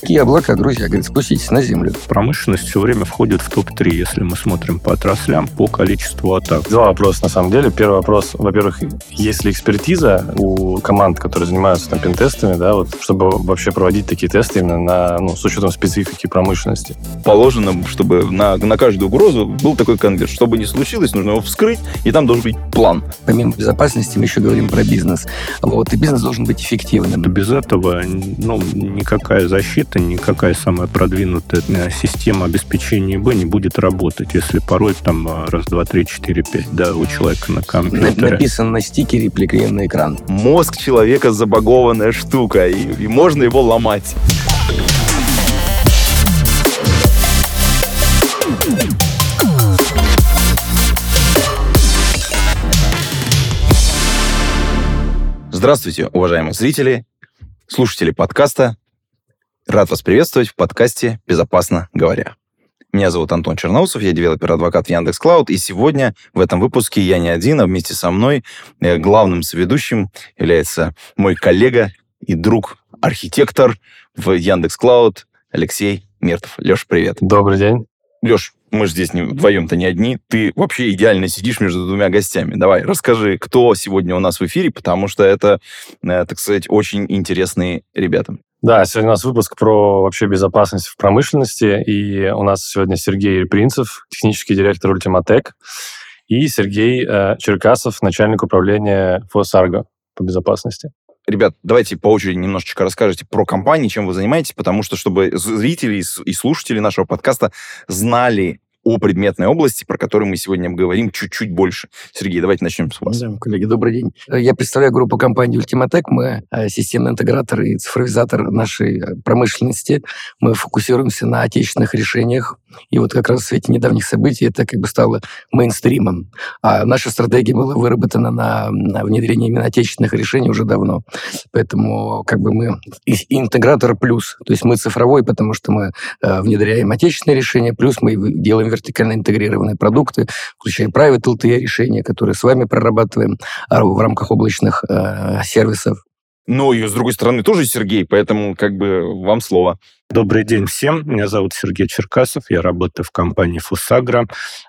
Какие облака, друзья? Говорит, спуститесь на землю. Промышленность все время входит в топ-3, если мы смотрим по отраслям, по количеству атак. Два вопроса, на самом деле. Первый вопрос, во-первых, есть ли экспертиза у команд, которые занимаются там пентестами, да, вот, чтобы вообще проводить такие тесты именно на, ну, с учетом специфики промышленности? Положено, чтобы на, на каждую угрозу был такой конверт. Что бы ни случилось, нужно его вскрыть, и там должен быть план. Помимо безопасности мы еще говорим про бизнес. Вот, и бизнес должен быть эффективным. Без этого ну, никакая защита, никакая самая продвинутая э, система обеспечения ИБ не будет работать, если порой там э, раз, два, три, четыре, пять, да, у человека на компьютере. Написано на стикере, приклеен на экран. Мозг человека забагованная штука, и, и можно его ломать. Здравствуйте, уважаемые зрители, слушатели подкаста. Рад вас приветствовать в подкасте «Безопасно говоря». Меня зовут Антон Черноусов, я developer advocate в Яндекс.Cloud, и сегодня в этом выпуске я не один, а вместе со мной э, главным соведущим является мой коллега и друг, архитектор в Яндекс.Cloud Алексей Мертов. Леш, привет. Добрый день. Леш, мы же здесь вдвоем-то не одни. Ты вообще идеально сидишь между двумя гостями. Давай, расскажи, кто сегодня у нас в эфире, потому что это, э, так сказать, очень интересные ребята. Да, сегодня у нас выпуск про вообще безопасность в промышленности, и у нас сегодня Сергей Принцев, технический директор Ультиматек, и Сергей э, Черкасов, начальник управления ФОСАРГО по безопасности. Ребят, давайте по очереди немножечко расскажите про компании, чем вы занимаетесь, потому что, чтобы зрители и слушатели нашего подкаста знали о предметной области, про которую мы сегодня говорим чуть-чуть больше. Сергей, давайте начнем с вас. Да, коллеги, добрый день. Я представляю группу компании Ultimatec. Мы э, системный интегратор и цифровизатор нашей э, промышленности. Мы фокусируемся на отечественных решениях. И вот как раз в свете недавних событий это как бы стало мейнстримом. А наша стратегия была выработана на, на внедрении именно отечественных решений уже давно. Поэтому как бы мы интегратор плюс. То есть мы цифровой, потому что мы э, внедряем отечественные решения, плюс мы делаем вертикально интегрированные продукты, включая private LTE решения, которые с вами прорабатываем а, в рамках облачных э, сервисов. Ну и с другой стороны тоже Сергей, поэтому как бы вам слово. Добрый день всем. Меня зовут Сергей Черкасов. Я работаю в компании «Фусагра».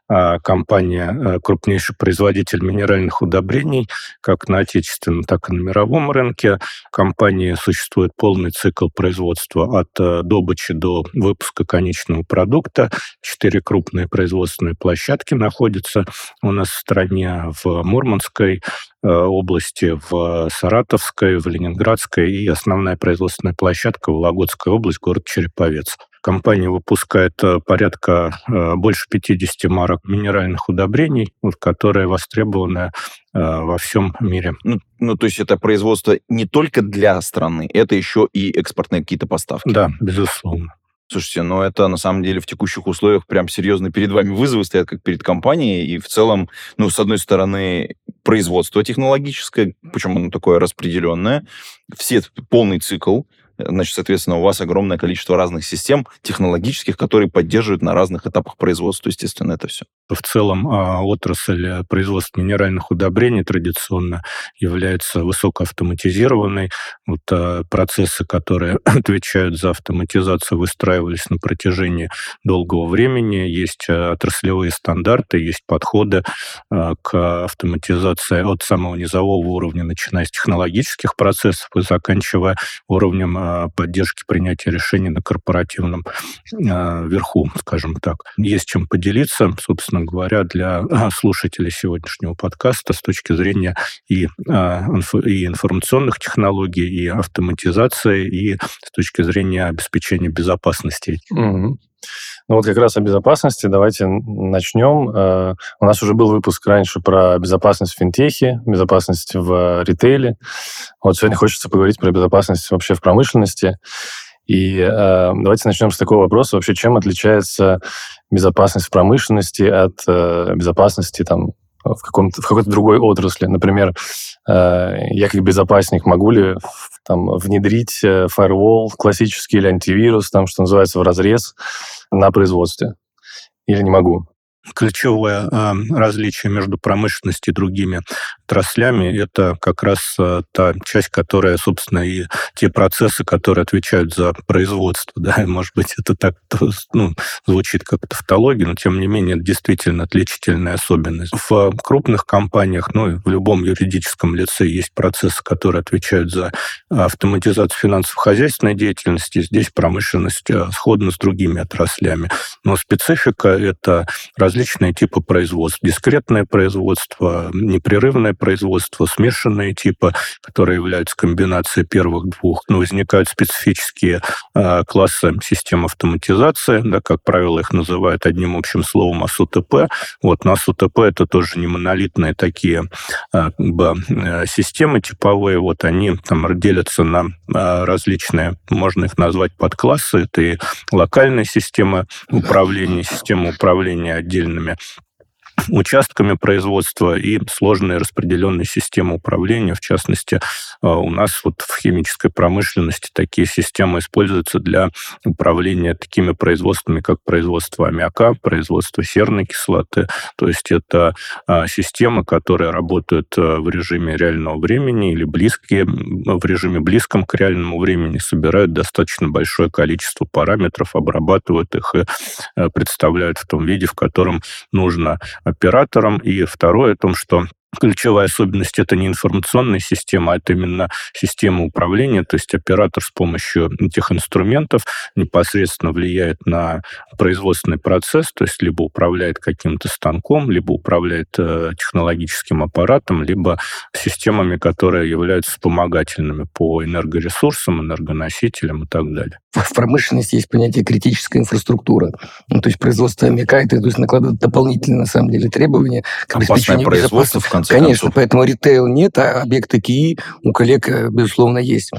Компания э, – крупнейший производитель минеральных удобрений как на отечественном, так и на мировом рынке. В компании существует полный цикл производства от э, добычи до выпуска конечного продукта. Четыре крупные производственные площадки находятся у нас в стране в Мурманской области, в Саратовской, в Ленинградской и основная производственная площадка в Вологодской области, город Череповец. Компания выпускает э, порядка э, больше 50 марок минеральных удобрений, которые востребованы э, во всем мире. Ну, ну, то есть это производство не только для страны, это еще и экспортные какие-то поставки. Да, безусловно. Слушайте, ну это на самом деле в текущих условиях прям серьезно перед вами вызовы стоят, как перед компанией, и в целом, ну, с одной стороны, производство технологическое, причем оно такое распределенное, все полный цикл, Значит, соответственно, у вас огромное количество разных систем технологических, которые поддерживают на разных этапах производства, естественно, это все. В целом а, отрасль э, производства минеральных удобрений традиционно является высокоавтоматизированной. Вот а, процессы, которые отвечают за автоматизацию, выстраивались на протяжении долгого времени. Есть э, отраслевые стандарты, есть подходы а, к автоматизации от самого низового уровня, начиная с технологических процессов и заканчивая уровнем поддержки принятия решений на корпоративном верху, скажем так. Есть чем поделиться, собственно говоря, для слушателей сегодняшнего подкаста с точки зрения и, и информационных технологий, и автоматизации, и с точки зрения обеспечения безопасности. Угу. Ну вот как раз о безопасности давайте начнем. Э, у нас уже был выпуск раньше про безопасность в финтехе, безопасность в ритейле. Вот сегодня хочется поговорить про безопасность вообще в промышленности. И э, давайте начнем с такого вопроса. Вообще, чем отличается безопасность в промышленности от э, безопасности там, в, в какой-то другой отрасли? Например, э, я как безопасник могу ли там, внедрить э, firewall классический или антивирус, там, что называется, в разрез на производстве? Или не могу? ключевое э, различие между промышленностью и другими отраслями – это как раз э, та часть, которая, собственно, и те процессы, которые отвечают за производство. Да? Может быть, это так ну, звучит как тавтология, но, тем не менее, это действительно отличительная особенность. В крупных компаниях, ну, и в любом юридическом лице есть процессы, которые отвечают за автоматизацию финансово-хозяйственной деятельности. Здесь промышленность сходна с другими отраслями. Но специфика – это различные типы производств. Дискретное производство, непрерывное производство, смешанные типы, которые являются комбинацией первых двух. Но возникают специфические э, классы систем автоматизации, да, как правило, их называют одним общим словом АСУТП. Вот, но АСУТП это тоже не монолитные такие э, э, системы типовые. Вот они там делятся на э, различные, можно их назвать подклассы. Это и локальная система управления, система управления отдельными участками производства и сложные распределенные системы управления. В частности, э, у нас вот в химической промышленности такие системы используются для управления такими производствами, как производство аммиака, производство серной кислоты. То есть это а, системы, которые работают э, в режиме реального времени или близкие, в режиме близком к реальному времени, собирают достаточно большое количество параметров, обрабатывают их и э, представляют в том виде, в котором нужно оператором. И второе, о том, что Ключевая особенность это не информационная система, а это именно система управления, то есть оператор с помощью этих инструментов непосредственно влияет на производственный процесс, то есть либо управляет каким-то станком, либо управляет э, технологическим аппаратом, либо системами, которые являются вспомогательными по энергоресурсам, энергоносителям и так далее. В промышленности есть понятие критическая инфраструктура. Ну, то есть производство это то есть накладывает дополнительные, на самом деле, требования к обеспечению производства, в конце Конечно, концов. поэтому ритейл нет, а объекты КИИ у коллег, э, безусловно, есть.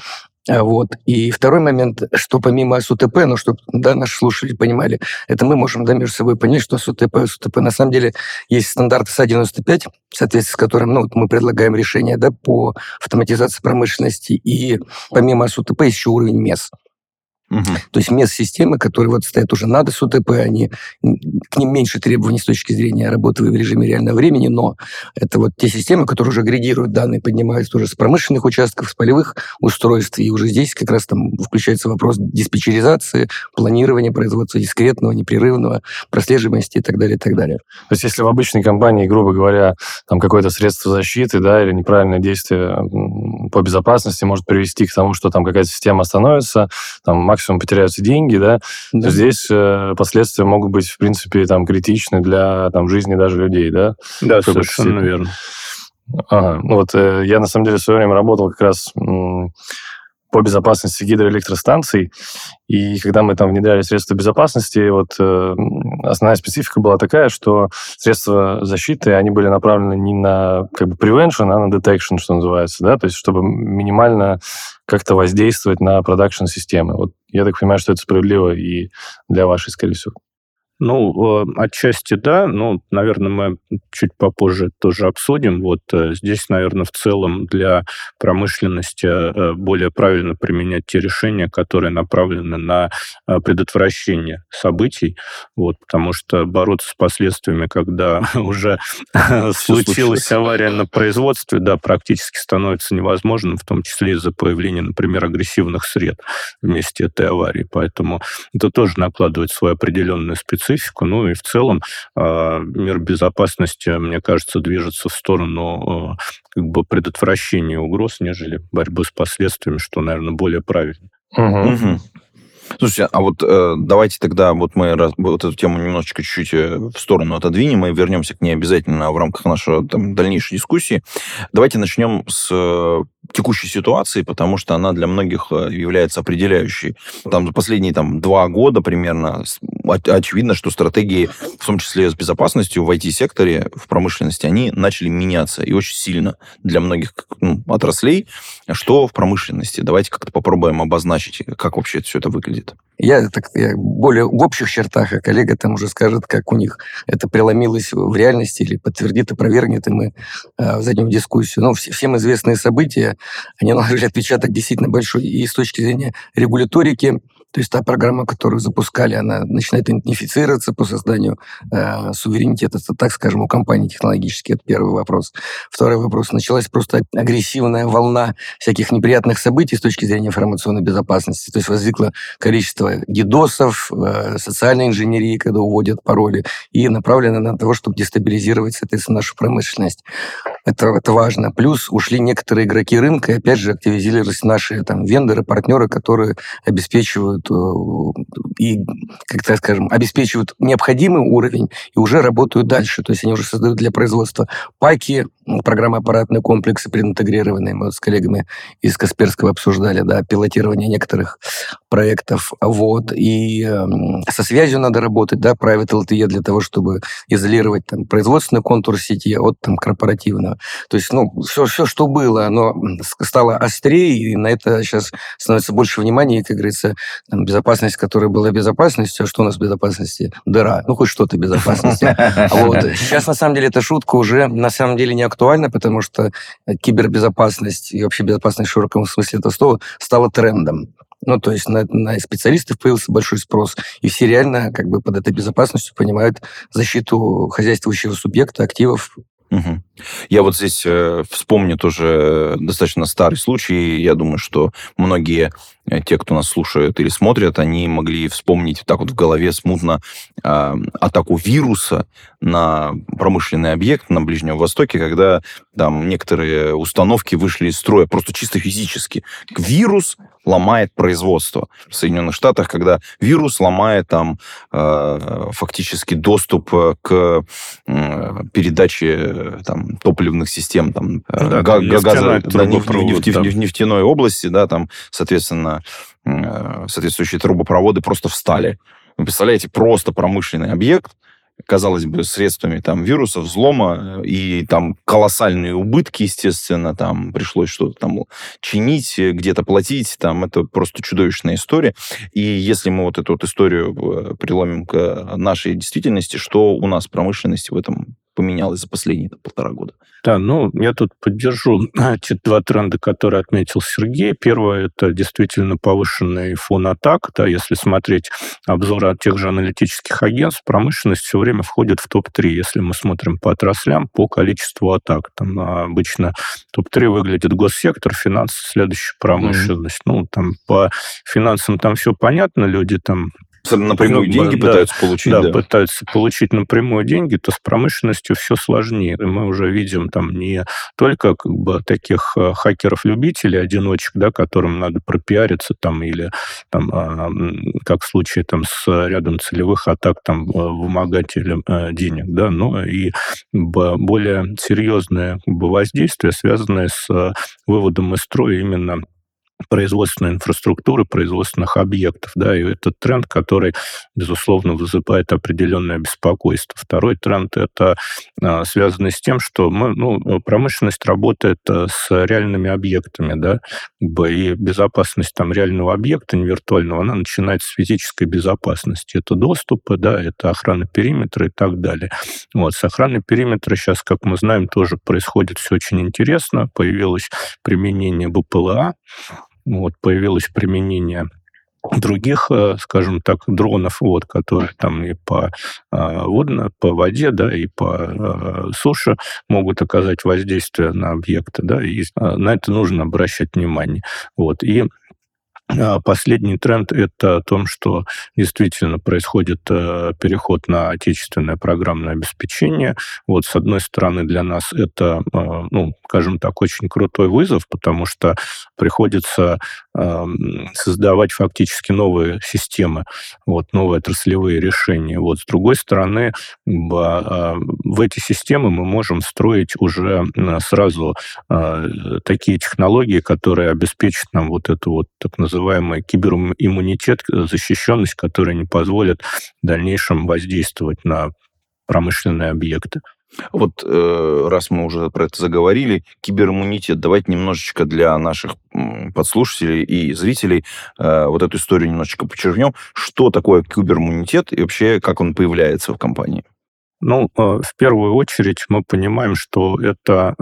А вот. И второй момент, что помимо СУТП, ну, чтобы да, наши слушатели понимали, это мы можем да, между собой понять, что СУТП, СУТП на самом деле есть стандарт СА-95, в соответствии с которым ну, вот мы предлагаем решение да, по автоматизации промышленности, и помимо СУТП еще уровень МЕС. Угу. То есть мест системы, которые вот стоят уже над СУТП, они, к ним меньше требований с точки зрения работы в режиме реального времени, но это вот те системы, которые уже агрегируют данные, поднимаются уже с промышленных участков, с полевых устройств, и уже здесь как раз там включается вопрос диспетчеризации, планирования производства дискретного, непрерывного, прослеживаемости и так далее, и так далее. То есть если в обычной компании, грубо говоря, там какое-то средство защиты, да, или неправильное действие по безопасности может привести к тому, что там какая-то система остановится, там максимум потеряются деньги, да, да. то здесь э, последствия могут быть, в принципе, там, критичны для там, жизни даже людей, да? Да, совершенно верно. Ага. Ну вот э, я, на самом деле, в свое время работал как раз по безопасности гидроэлектростанций. И когда мы там внедряли средства безопасности, вот э, основная специфика была такая, что средства защиты, они были направлены не на как бы prevention, а на detection, что называется, да, то есть чтобы минимально как-то воздействовать на продакшн системы. Вот я так понимаю, что это справедливо и для вашей, скорее всего. Ну, отчасти да, ну, наверное, мы чуть попозже тоже обсудим. Вот э, здесь, наверное, в целом для промышленности э, более правильно применять те решения, которые направлены на э, предотвращение событий, вот, потому что бороться с последствиями, когда уже случилась авария на производстве, да, практически становится невозможным, в том числе из-за появления, например, агрессивных сред вместе этой аварии. Поэтому это тоже накладывает свою определенную специфику специфику. Ну и в целом а, мир безопасности, мне кажется, движется в сторону а, как бы предотвращения угроз, нежели борьбы с последствиями, что, наверное, более правильно. Угу. Слушайте, а вот э, давайте тогда вот мы раз, вот эту тему немножечко чуть-чуть э, в сторону отодвинем и вернемся к ней обязательно в рамках нашей там, дальнейшей дискуссии. Давайте начнем с э, текущей ситуации, потому что она для многих э, является определяющей. Там за последние там, два года примерно очевидно, что стратегии, в том числе с безопасностью в IT-секторе, в промышленности, они начали меняться и очень сильно для многих ну, отраслей. Что в промышленности? Давайте как-то попробуем обозначить, как вообще все это выглядит. Я так я более в общих чертах, а коллега там уже скажет, как у них это преломилось в реальности или подтвердит, опровергнет, и мы э, зайдем в дискуссию. Ну, все, всем известные события, они наложили отпечаток действительно большой и с точки зрения регуляторики, То есть та программа, которую запускали, она начинает идентифицироваться по созданию э, суверенитета, так скажем, у компании технологически. Это первый вопрос. Второй вопрос. Началась просто агрессивная волна всяких неприятных событий с точки зрения информационной безопасности. То есть возникло количество дидосов, э, социальной инженерии, когда уводят пароли, и направлено на того, чтобы дестабилизировать, соответственно, нашу промышленность. Это, это важно. Плюс ушли некоторые игроки рынка, и опять же активизировались наши там, вендоры, партнеры, которые обеспечивают э, и, как так скажем, обеспечивают необходимый уровень и уже работают дальше. То есть они уже создают для производства паки, программы аппаратные комплексы прединтегрированные. Мы вот с коллегами из Касперского обсуждали, да, пилотирование некоторых проектов. Вот. И э, со связью надо работать, да, Private LTE для того, чтобы изолировать там, производственный контур сети от там, корпоративного. То есть, ну, все, все, что было, оно стало острее, и на это сейчас становится больше внимания, и, как говорится, там, безопасность, которая была безопасностью, а что у нас в безопасности? Дыра. Ну, хоть что-то безопасности. Вот. Сейчас, на самом деле, эта шутка уже, на самом деле, не актуальна, потому что кибербезопасность и вообще безопасность в широком смысле этого слова стала трендом. Ну, то есть на, на специалистов появился большой спрос, и все реально как бы под этой безопасностью понимают защиту хозяйствующего субъекта, активов, Угу. Я вот здесь э, вспомню тоже достаточно старый случай. Я думаю, что многие э, те, кто нас слушает или смотрят, они могли вспомнить так вот в голове смутно э, атаку вируса на промышленный объект на Ближнем Востоке, когда там некоторые установки вышли из строя просто чисто физически. Вирус ломает производство. В Соединенных Штатах, когда вирус ломает там э, фактически доступ э, к э, передаче там, топливных систем, там, э, да, газа, да, неф, неф, неф, нефтяной области, да, там, соответственно, э, соответствующие трубопроводы просто встали. Вы представляете, просто промышленный объект, казалось бы, средствами там вируса, взлома, э, и там колоссальные убытки, естественно, там пришлось что-то там чинить, э, где-то платить, там это просто чудовищная история. И если мы вот эту вот историю приломим к нашей действительности, что у нас в промышленности в этом поменялось за последние полтора года. Да, ну, я тут поддержу те два тренда, которые отметил Сергей. Первое – это действительно повышенный фон атак. Да, если смотреть обзоры от тех же аналитических агентств, промышленность все время входит в топ-3, если мы смотрим по отраслям, по количеству атак. Там обычно топ-3 выглядит госсектор, финансы, следующая промышленность. Mm-hmm. Ну, там по финансам там все понятно, люди там напрямую ну, деньги да, пытаются получить. Да, да, пытаются получить напрямую деньги, то с промышленностью все сложнее. И мы уже видим там не только как бы таких э, хакеров-любителей, одиночек, да, которым надо пропиариться там или там, а, как в случае там с рядом целевых атак там э, вымогателем э, денег, да, но и более серьезное как бы, воздействие, связанное с выводом из строя именно производственной инфраструктуры, производственных объектов. Да, и этот тренд, который, безусловно, вызывает определенное беспокойство. Второй тренд – это а, связанный с тем, что мы, ну, промышленность работает а, с реальными объектами, да, и безопасность там реального объекта, не виртуального, она начинается с физической безопасности. Это доступы, да, это охрана периметра и так далее. Вот, с охраной периметра сейчас, как мы знаем, тоже происходит все очень интересно. Появилось применение БПЛА, вот, появилось применение других, э, скажем так, дронов, вот, которые там и по, а, водно, по воде, да, и по а, суше могут оказать воздействие на объекты, да, и а, на это нужно обращать внимание. Вот, и последний тренд – это о том, что действительно происходит э, переход на отечественное программное обеспечение. Вот, с одной стороны, для нас это, э, ну, скажем так, очень крутой вызов, потому что приходится создавать фактически новые системы, вот, новые отраслевые решения. Вот, с другой стороны, а, в эти системы мы можем строить уже сразу а, такие технологии, которые обеспечат нам вот эту вот так называемый кибериммунитет, защищенность, которая не позволит в дальнейшем воздействовать на промышленные объекты. Вот э, раз мы уже про это заговорили, кибериммунитет, давайте немножечко для наших подслушателей и зрителей э, вот эту историю немножечко подчеркнем. Что такое кибериммунитет и вообще как он появляется в компании? Ну, э, в первую очередь мы понимаем, что это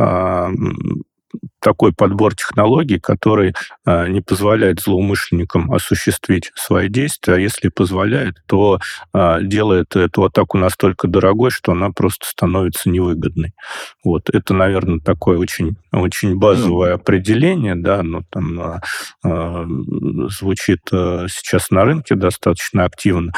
такой подбор технологий, который а, не позволяет злоумышленникам осуществить свои действия, а если позволяет, то а, делает эту атаку настолько дорогой, что она просто становится невыгодной. Вот это, наверное, такое очень, очень базовое определение, да, но там звучит сейчас на рынке достаточно активно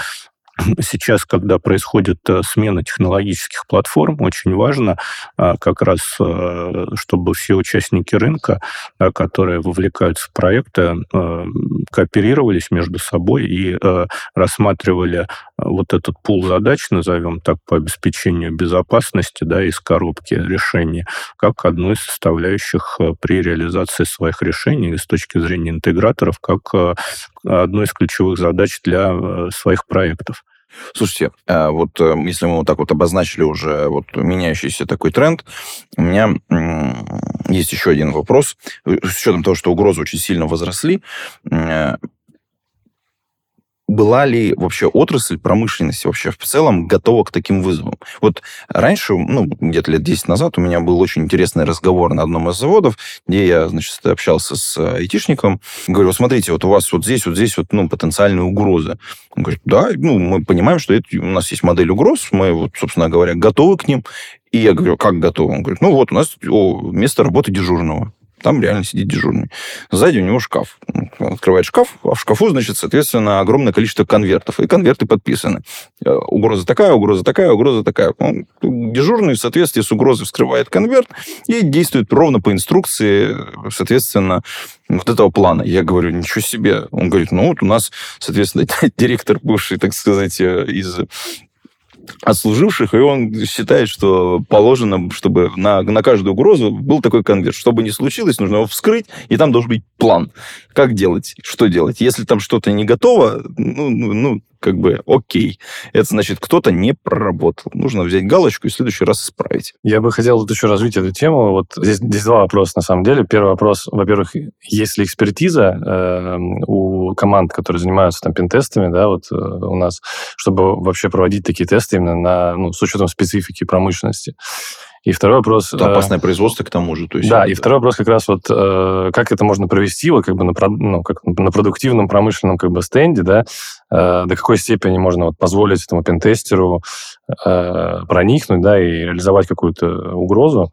сейчас, когда происходит э, смена технологических платформ, очень важно а, как раз, э, чтобы все участники рынка, которые вовлекаются в проекты, э, кооперировались между собой и рассматривали вот этот пул задач, назовем так, по обеспечению безопасности да, из коробки решений, как одну из составляющих при реализации своих решений с точки зрения интеграторов, как одну из ключевых задач для своих проектов. Слушайте, а вот э, если мы вот так вот обозначили уже вот меняющийся такой тренд, у меня есть еще один вопрос. С учетом того, что угрозы очень сильно возросли, э, была ли вообще отрасль промышленности вообще в целом готова к таким вызовам? Вот раньше, ну, где-то лет 10 назад у меня был очень интересный разговор на одном из заводов, где я, значит, общался с айтишником. Говорю, смотрите, вот у вас вот здесь, вот здесь вот, ну, потенциальные угрозы. Он говорит, да, ну, мы понимаем, что это, у нас есть модель угроз, мы, вот, собственно говоря, готовы к ним. И я говорю, как готовы? Он говорит, ну, вот у нас место работы дежурного. Там реально сидит дежурный. Сзади у него шкаф. Открывает шкаф, а в шкафу, значит, соответственно, огромное количество конвертов. И конверты подписаны. Э, угроза такая, угроза такая, угроза такая. Он, дежурный в соответствии с угрозой вскрывает конверт и действует ровно по инструкции, соответственно, вот этого плана. Я говорю, ничего себе. Он говорит, ну вот у нас, соответственно, директор бывший, так сказать, э, из отслуживших, и он считает, что положено, чтобы на, на каждую угрозу был такой конверт. Что бы ни случилось, нужно его вскрыть, и там должен быть план. Как делать, что делать. Если там что-то не готово, ну, ну, ну как бы окей. Это значит, кто-то не проработал. Нужно взять галочку и в следующий раз исправить. Я бы хотел тут еще развить эту тему. Вот здесь, здесь два вопроса на самом деле. Первый вопрос, во-первых, есть ли экспертиза э, у команд, которые занимаются там пентестами, да, вот э, у нас, чтобы вообще проводить такие тесты именно на, ну, с учетом специфики промышленности. И второй вопрос... Это опасное э, производство к тому же. То есть, да, и второй вопрос как раз вот, э, как это можно провести вот как бы на, ну, как на продуктивном промышленном как бы стенде, да, э, до какой степени можно вот позволить этому пентестеру проникнуть, да, и реализовать какую-то угрозу,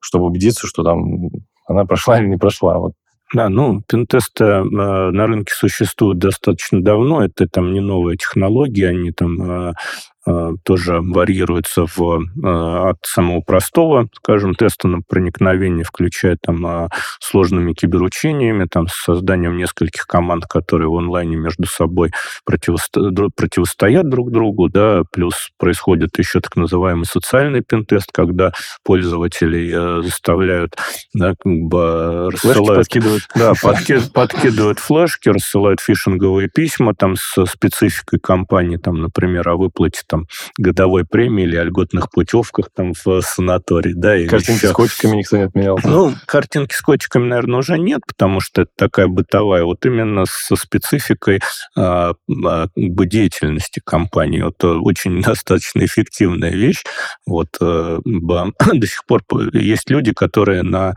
чтобы убедиться, что там она прошла или не прошла. Вот да, ну, пентесты э, на рынке существуют достаточно давно. Это там не новые технологии, они там э, Э, тоже варьируется в, э, от самого простого, скажем, теста на проникновение, включая там э, сложными киберучениями, там, с созданием нескольких команд, которые в онлайне между собой противосто... противостоят друг другу, да, плюс происходит еще так называемый социальный пентест, когда пользователей заставляют да, как бы рассылают... подкидывают. Да, подки... подкидывают флешки, рассылают фишинговые письма там с спецификой компании, там, например, о выплате там годовой премии или о льготных путевках там в санаторий, да. Или картинки еще... с котиками никто не отменял. Ну, картинки с котиками, наверное, уже нет, потому что это такая бытовая, вот именно со спецификой а, а, деятельности компании. Вот э, очень достаточно эффективная вещь. Вот а, до сих пор есть люди, которые на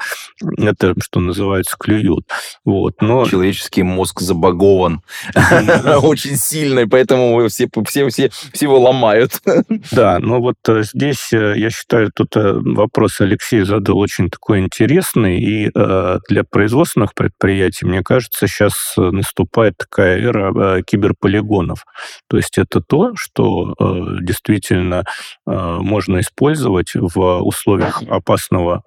это, что называется, клюют. Вот, но... Человеческий мозг забагован очень сильно, поэтому все, все, все, все его ломают ломают. Да, но вот э, здесь, э, я считаю, тут э, вопрос Алексей задал очень такой интересный, и для производственных предприятий, мне кажется, сейчас наступает такая эра киберполигонов. То есть это то, что действительно можно использовать в условиях опасного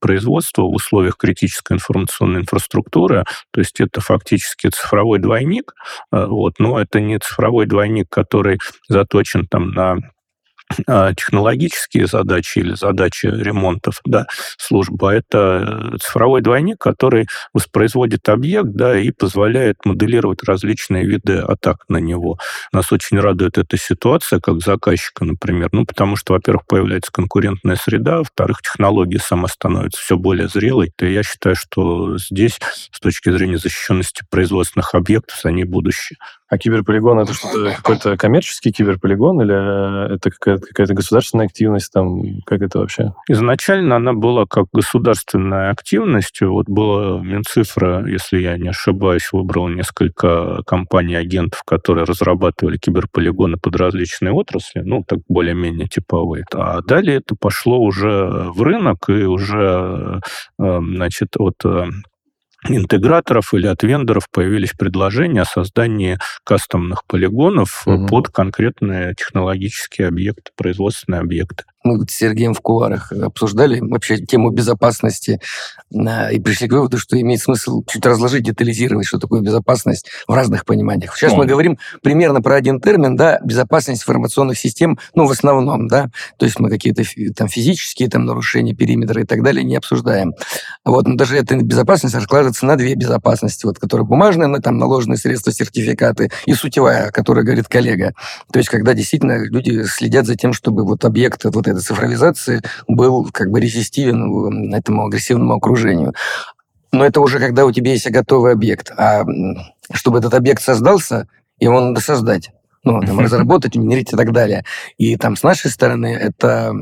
производства, в условиях критической информационной инфраструктуры. То есть это фактически цифровой двойник, вот, но это не цифровой двойник, который заточен там на а, технологические задачи или задачи ремонтов да, службы, а это э, цифровой двойник, который воспроизводит объект да, и позволяет моделировать различные виды атак на него. Нас очень радует эта ситуация, как заказчика, например, ну, потому что, во-первых, появляется конкурентная среда, во-вторых, технология сама становится все более зрелой. И я считаю, что здесь, с точки зрения защищенности производственных объектов, они будущее. А киберполигон это что-то какой-то коммерческий киберполигон или это какая-то, какая-то государственная активность там? Как это вообще? Изначально она была как государственная активность. Вот была Минцифра, если я не ошибаюсь, выбрала несколько компаний-агентов, которые разрабатывали киберполигоны под различные отрасли, ну, так более-менее типовые. А далее это пошло уже в рынок, и уже, э, значит, от э, интеграторов или от вендоров появились предложения о создании кастомных полигонов угу. под конкретные технологические объекты, производственные объекты мы с Сергеем в куларах обсуждали вообще тему безопасности и пришли к выводу, что имеет смысл чуть разложить, детализировать, что такое безопасность в разных пониманиях. Сейчас мы говорим примерно про один термин, да, безопасность информационных систем, ну, в основном, да, то есть мы какие-то там физические там нарушения периметра и так далее не обсуждаем. Вот, но даже эта безопасность раскладывается на две безопасности, вот, которые бумажные, на там наложенные средства, сертификаты, и сутевая, о которой говорит коллега. То есть когда действительно люди следят за тем, чтобы вот объект вот этой цифровизации был как бы резистивен этому агрессивному окружению. Но это уже когда у тебя есть готовый объект. А чтобы этот объект создался, его надо создать ну, там, разработать, генерить и так далее. И там с нашей стороны это,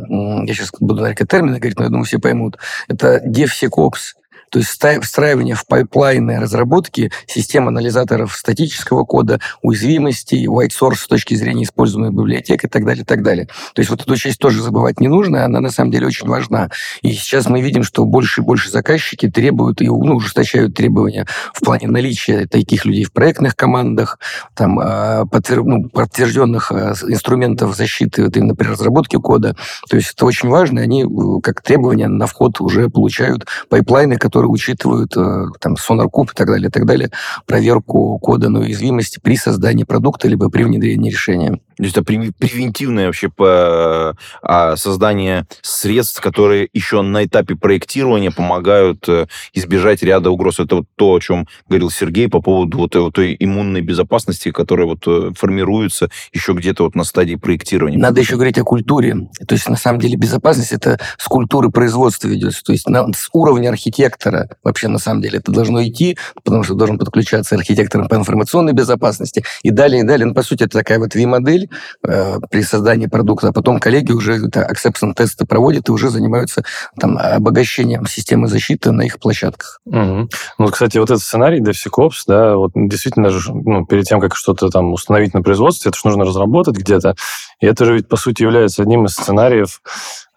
я сейчас буду на термины говорить, но я думаю, все поймут, это DevSecOps, то есть встраивание в пайплайны разработки систем анализаторов статического кода, уязвимостей, WhiteSource с точки зрения используемой библиотек и так далее, и так далее. То есть вот эту часть тоже забывать не нужно, она на самом деле очень важна. И сейчас мы видим, что больше и больше заказчики требуют и ну, ужесточают требования в плане наличия таких людей в проектных командах, там, а, подтвер... ну, подтвержденных а, инструментов защиты вот именно при разработке кода. То есть это очень важно, они э, как требования на вход уже получают пайплайны, которые которые учитывают э, там SonarQube и так далее, и так далее, проверку кода на уязвимости при создании продукта либо при внедрении решения. То есть это превентивное вообще по а, создание средств, которые еще на этапе проектирования помогают э, избежать ряда угроз. Это вот то, о чем говорил Сергей по поводу вот, вот той иммунной безопасности, которая вот э, формируется еще где-то вот на стадии проектирования. Надо еще говорить о культуре. То есть на самом деле безопасность это с культуры производства ведется. То есть на, с уровня архитектора вообще на самом деле это должно идти, потому что должен подключаться архитектор по информационной безопасности и далее, и далее. Ну, по сути, это такая вот V-модель, Э, при создании продукта, а потом коллеги уже это acceptance тесты проводят и уже занимаются там, обогащением системы защиты на их площадках. Угу. Ну, кстати, вот этот сценарий DevSecOps, да, вот действительно же, ну, перед тем, как что-то там установить на производстве, это же нужно разработать где-то. И это же ведь, по сути, является одним из сценариев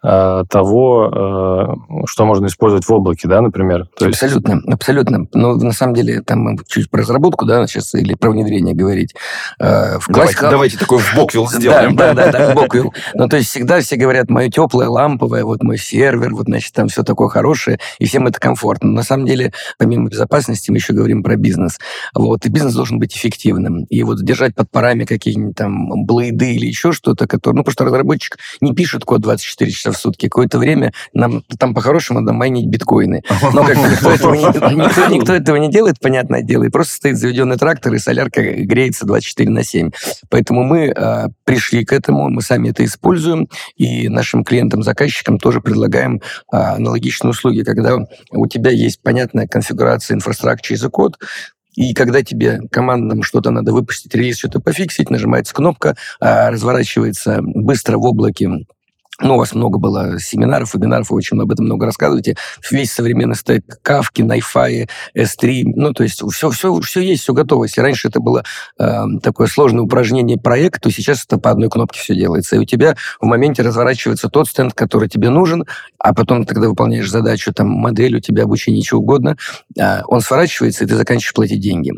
того, э, что можно использовать в облаке, да, например. То абсолютно, есть... абсолютно. Но на самом деле там мы чуть про разработку, да, сейчас или про внедрение говорить. Э, в давайте, давайте такой в боквилл сделаем. Да, да, да, в боквилл. Ну, то есть всегда все говорят, мое теплое, ламповое, вот мой сервер, вот, значит, там все такое хорошее, и всем это комфортно. На самом деле, помимо безопасности, мы еще говорим про бизнес. Вот, и бизнес должен быть эффективным. И вот держать под парами какие-нибудь там блейды или еще что-то, которые... Ну, потому что разработчик не пишет код 24 часа в сутки. Какое-то время нам там по-хорошему надо майнить биткоины. Но как никто этого, не, никто, никто этого не делает, понятное дело, и просто стоит заведенный трактор, и солярка греется 24 на 7. Поэтому мы э, пришли к этому, мы сами это используем, и нашим клиентам, заказчикам тоже предлагаем э, аналогичные услуги, когда у тебя есть понятная конфигурация инфраструктуры и код, и когда тебе командам что-то надо выпустить, релиз что-то пофиксить, нажимается кнопка, разворачивается быстро в облаке ну, у вас много было семинаров, вебинаров, вы очень об этом много рассказываете. Весь современный стек, кавки, найфаи, S3, ну, то есть все, все, все есть, все готово. Если раньше это было э, такое сложное упражнение, проект, то сейчас это по одной кнопке все делается. И у тебя в моменте разворачивается тот стенд, который тебе нужен, а потом, когда выполняешь задачу, там, модель у тебя, обучение, чего угодно, э, он сворачивается, и ты заканчиваешь платить деньги.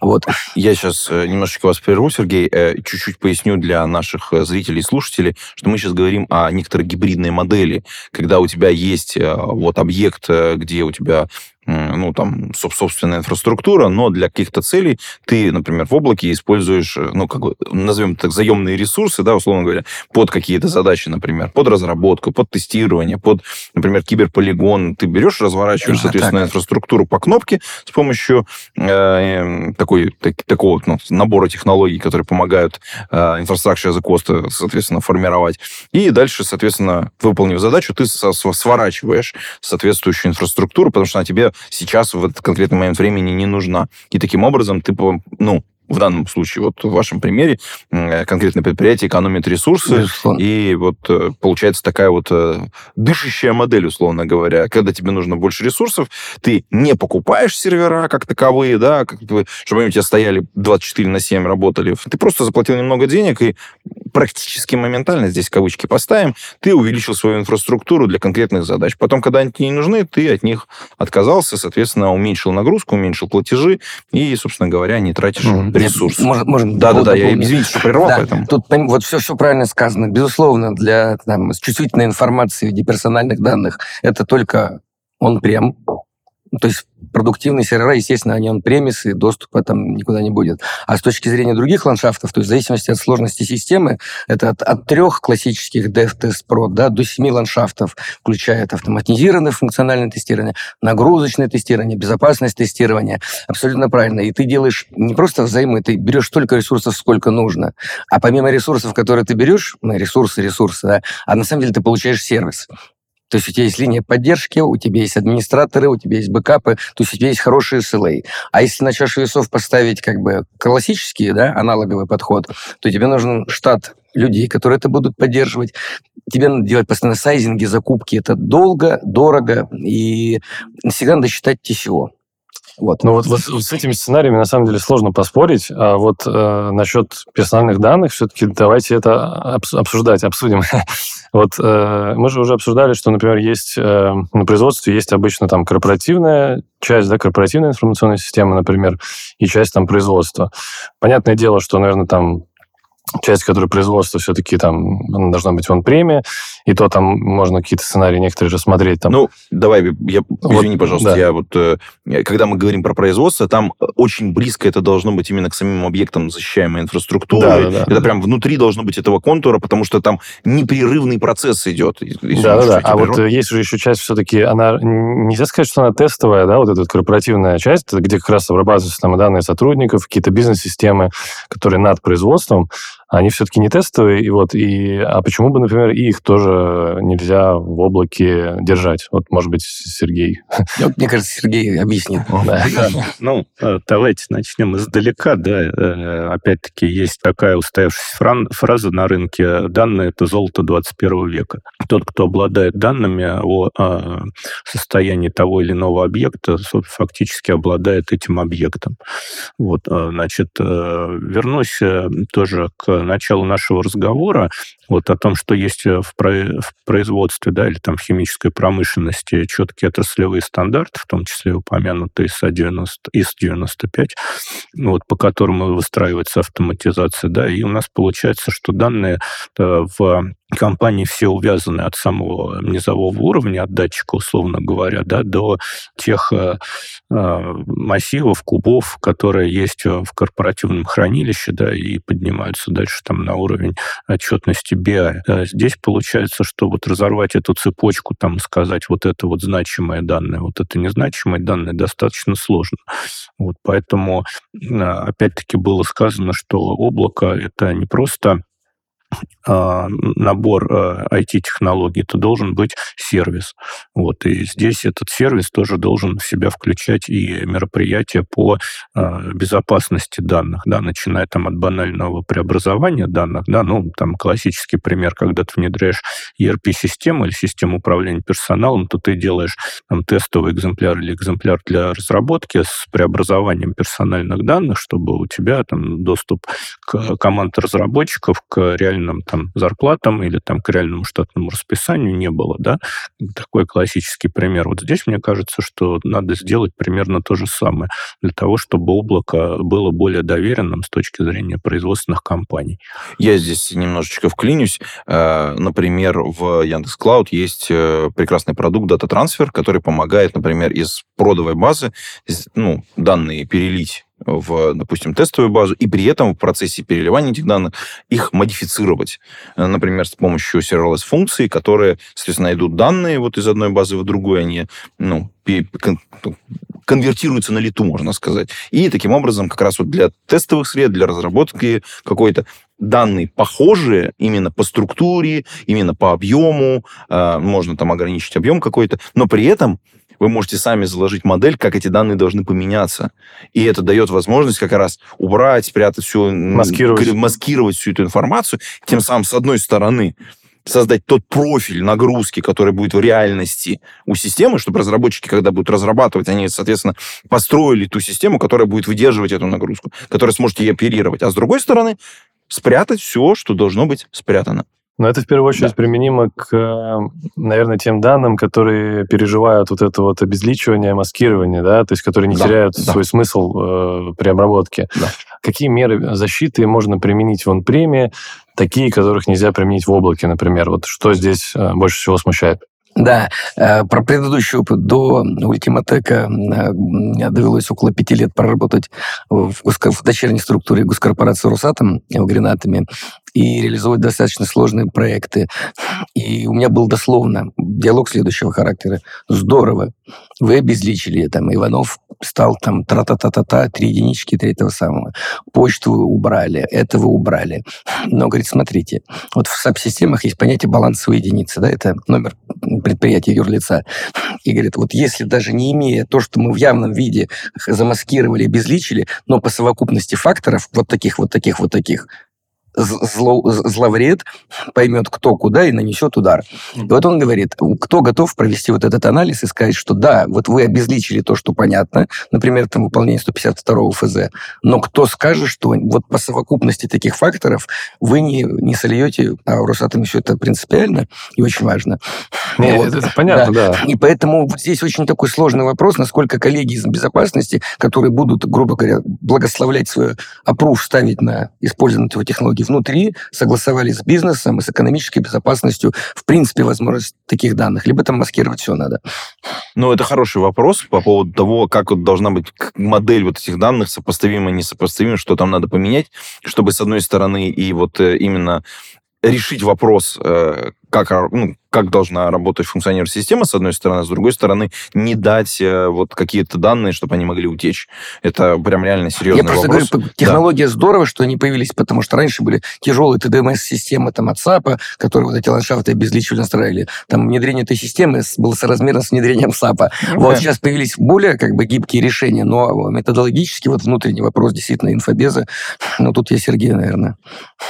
Вот. Я сейчас э, немножечко вас прерву, Сергей, э, чуть-чуть поясню для наших э, зрителей и слушателей, что мы сейчас говорим о некоторые гибридные модели, когда у тебя есть э, вот объект, э, где у тебя ну, там, собственная инфраструктура, но для каких-то целей ты, например, в облаке используешь, э, ну, как бы, назовем так, заемные ресурсы, да, условно говоря, под какие-то задачи, например, под разработку, под тестирование, под, например, киберполигон. Ты берешь, разворачиваешь, а, соответственно, так. инфраструктуру по кнопке с помощью э, такой, так, такого ну, набора технологий, которые помогают э, infrastructure as a cost, соответственно, формировать. И дальше, соответственно, выполнив задачу, ты сворачиваешь соответствующую инфраструктуру, потому что она тебе сейчас в этот конкретный момент времени не нужна. И таким образом ты, ну, в данном случае, вот в вашем примере, конкретное предприятие экономит ресурсы, Безусловно. и вот э, получается такая вот э, дышащая модель, условно говоря. Когда тебе нужно больше ресурсов, ты не покупаешь сервера как таковые, да, как бы, чтобы они у тебя стояли 24 на 7, работали. Ты просто заплатил немного денег, и практически моментально, здесь кавычки поставим, ты увеличил свою инфраструктуру для конкретных задач. Потом, когда они тебе не нужны, ты от них отказался, соответственно, уменьшил нагрузку, уменьшил платежи, и, собственно говоря, не тратишь ресурсы. Нет, Можно, можно Да-да-да, я, извините, что прервал, Да, поэтому... Тут вот все, все правильно сказано. Безусловно, для там, чувствительной информации в виде персональных данных это только он прям. То есть продуктивные сервера, естественно, они он премис, и доступа там никуда не будет. А с точки зрения других ландшафтов, то есть в зависимости от сложности системы, это от, от трех классических Dev Test Pro да, до семи ландшафтов, включая это автоматизированное функциональное тестирование, нагрузочное тестирование, безопасность тестирования. Абсолютно правильно. И ты делаешь не просто взаймы, ты берешь столько ресурсов, сколько нужно. А помимо ресурсов, которые ты берешь, ну, ресурсы, ресурсы, да, а на самом деле ты получаешь сервис. То есть у тебя есть линия поддержки, у тебя есть администраторы, у тебя есть бэкапы, то есть у тебя есть хорошие SLA. А если на чашу весов поставить как бы классический, да, аналоговый подход, то тебе нужен штат людей, которые это будут поддерживать. Тебе надо делать постоянно сайзинги, закупки. Это долго, дорого, и всегда надо считать TCO. Вот. Ну вот, вот с этими сценариями на самом деле сложно поспорить, а вот э, насчет персональных данных все-таки давайте это обс- обсуждать, обсудим. вот э, мы же уже обсуждали, что, например, есть э, на производстве есть обычно там корпоративная часть, да, корпоративная информационная система, например, и часть там производства. Понятное дело, что, наверное, там часть, которая производство, все-таки там должна быть вон премия, и то там можно какие-то сценарии некоторые рассмотреть. Там. Ну, давай, я, Вот, извини, пожалуйста, да. я вот, э, когда мы говорим про производство, там э, очень близко это должно быть именно к самим объектам защищаемой инфраструктуры. Да, да, да. это прям внутри должно быть этого контура, потому что там непрерывный процесс идет. Да, да, да. А вот э, есть же еще часть все-таки, она нельзя сказать, что она тестовая, да, вот эта корпоративная часть, где как раз обрабатываются там данные сотрудников, какие-то бизнес-системы, которые над производством, они все-таки не тестовые, и вот, и, а почему бы, например, и их тоже нельзя в облаке держать? Вот, может быть, Сергей. Вот, Мне кажется, Сергей объяснит. Ну, э, давайте начнем издалека. Да, Э, опять-таки есть такая устоявшаяся фраза на рынке: данные это золото 21 века. Тот, кто обладает данными о э, состоянии того или иного объекта, фактически обладает этим объектом. Вот, значит, вернусь тоже к началу нашего разговора вот о том, что есть э, в, про- в производстве, да, или там в химической промышленности четкие отраслевые стандарты, в том числе упомянутый ИСа-90, ИС-95, вот, по которому выстраивается автоматизация, да, и у нас получается, что данные э, в компании все увязаны от самого низового уровня, от датчика, условно говоря, да, до тех э, э, массивов, кубов, которые есть э, в корпоративном хранилище, да, и поднимаются дальше там на уровень отчетности BI. Э, Здесь получается, что вот разорвать эту цепочку, там, сказать, вот это вот значимые данные, вот это незначимые данные, достаточно сложно. Вот поэтому, опять-таки, было сказано, что облако — это не просто набор IT-технологий, это должен быть сервис. Вот, и здесь этот сервис тоже должен в себя включать и мероприятия по а, безопасности данных, да, начиная там от банального преобразования данных, да, ну, там классический пример, когда ты внедряешь ERP-систему или систему управления персоналом, то ты делаешь там тестовый экземпляр или экземпляр для разработки с преобразованием персональных данных, чтобы у тебя там доступ к команд разработчиков к реальным там зарплатам или там к реальному штатному расписанию не было, да, такой классический пример. Вот здесь мне кажется, что надо сделать примерно то же самое для того, чтобы облако было более доверенным с точки зрения производственных компаний. Я здесь немножечко вклинюсь. Э, Например, в Яндекс Клауд есть э, прекрасный продукт Data Transfer, который помогает, например, из продовой базы ну, данные перелить в, допустим, тестовую базу, и при этом в процессе переливания этих данных их модифицировать. Э, Например, с помощью serverless функций, которые, соответственно, идут данные вот из одной базы в другую, они ну, ну, конвертируются на лету, можно сказать. И таким образом как раз вот для тестовых сред, для разработки какой-то данные похожие именно по структуре, именно по объему, э, можно там ограничить объем какой-то, но при этом вы можете сами заложить модель, как эти данные должны поменяться. И это дает возможность как раз убрать, спрятать всю... Маскировать. Маскировать всю эту информацию. Тем самым, с одной стороны, создать тот профиль нагрузки, который будет в реальности у системы, чтобы разработчики, когда будут разрабатывать, они, соответственно, построили ту систему, которая будет выдерживать эту нагрузку, которая сможет ей оперировать. А с другой стороны, спрятать все, что должно быть спрятано. Но это в первую очередь да. применимо к, э, наверное, тем данным, которые переживают вот это вот обезличивание, маскирование, да, то есть которые не да, теряют да. свой смысл э, при обработке. Да. Какие меры защиты можно применить в он-преме, такие, которых нельзя применить в облаке, например? Вот что здесь э, больше всего смущает? Да, э, про предыдущий опыт. До Ультиматека мне довелось около пяти лет проработать в, в дочерней структуре госкорпорации «Росатом» в Гренатами и реализовать достаточно сложные проекты. И у меня был дословно диалог следующего характера. Здорово, вы обезличили, там, Иванов стал там тра-та-та-та-та, три единички третьего самого. Почту убрали, это вы убрали. Но, говорит, смотрите, вот в SAP-системах есть понятие балансовой единицы, да, это номер предприятия юрлица. И говорит, вот если даже не имея то, что мы в явном виде замаскировали, обезличили, но по совокупности факторов, вот таких, вот таких, вот таких, зло, зловред поймет, кто куда и нанесет удар. И вот он говорит, кто готов провести вот этот анализ и сказать, что да, вот вы обезличили то, что понятно, например, там выполнение 152 ФЗ, но кто скажет, что вот по совокупности таких факторов вы не, не сольете, а в Росатоме все это принципиально и очень важно. Не, вот. это понятно, да. да. И поэтому здесь очень такой сложный вопрос, насколько коллеги из безопасности, которые будут, грубо говоря, благословлять свою опруф ставить на использование этого технологии, и внутри согласовали с бизнесом и с экономической безопасностью, в принципе, возможность таких данных. Либо там маскировать все надо. Ну, это хороший вопрос по поводу того, как вот должна быть модель вот этих данных, сопоставима, несопоставима, что там надо поменять, чтобы, с одной стороны, и вот э, именно решить вопрос, э, как, ну, как должна работать функционировать система, с одной стороны, с другой стороны, не дать э, вот какие-то данные, чтобы они могли утечь. Это прям реально серьезный Я просто вопрос. говорю, технология да. здорово, что они появились, потому что раньше были тяжелые ТДМС-системы там, от САПа, которые вот эти ландшафты обезличивали, настраивали. Там внедрение этой системы было соразмерно с внедрением САПа. Okay. Вот сейчас появились более как бы гибкие решения, но методологически вот внутренний вопрос действительно инфобеза. Ну, тут я Сергею, наверное.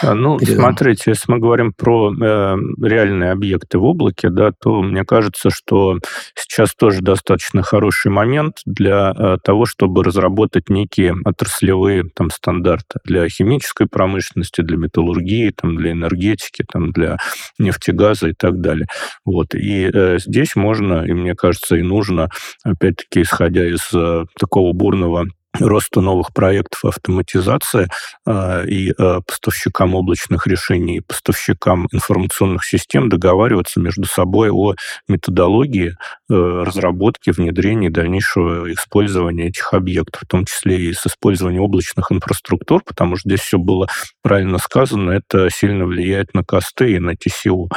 А, ну, передам. смотрите, если мы говорим про э, реальные объекты в облаке, да, то мне кажется, что сейчас тоже достаточно хороший момент для э, того, чтобы разработать некие отраслевые там, стандарты для химической промышленности, для металлургии, там, для энергетики, там, для нефтегаза и так далее. Вот. И э, здесь можно, и мне кажется, и нужно, опять-таки, исходя из э, такого бурного роста новых проектов автоматизации э, и э, поставщикам облачных решений, поставщикам информационных систем договариваться между собой о методологии э, разработки, внедрения и дальнейшего использования этих объектов, в том числе и с использованием облачных инфраструктур, потому что здесь все было правильно сказано, это сильно влияет на косты и на TCO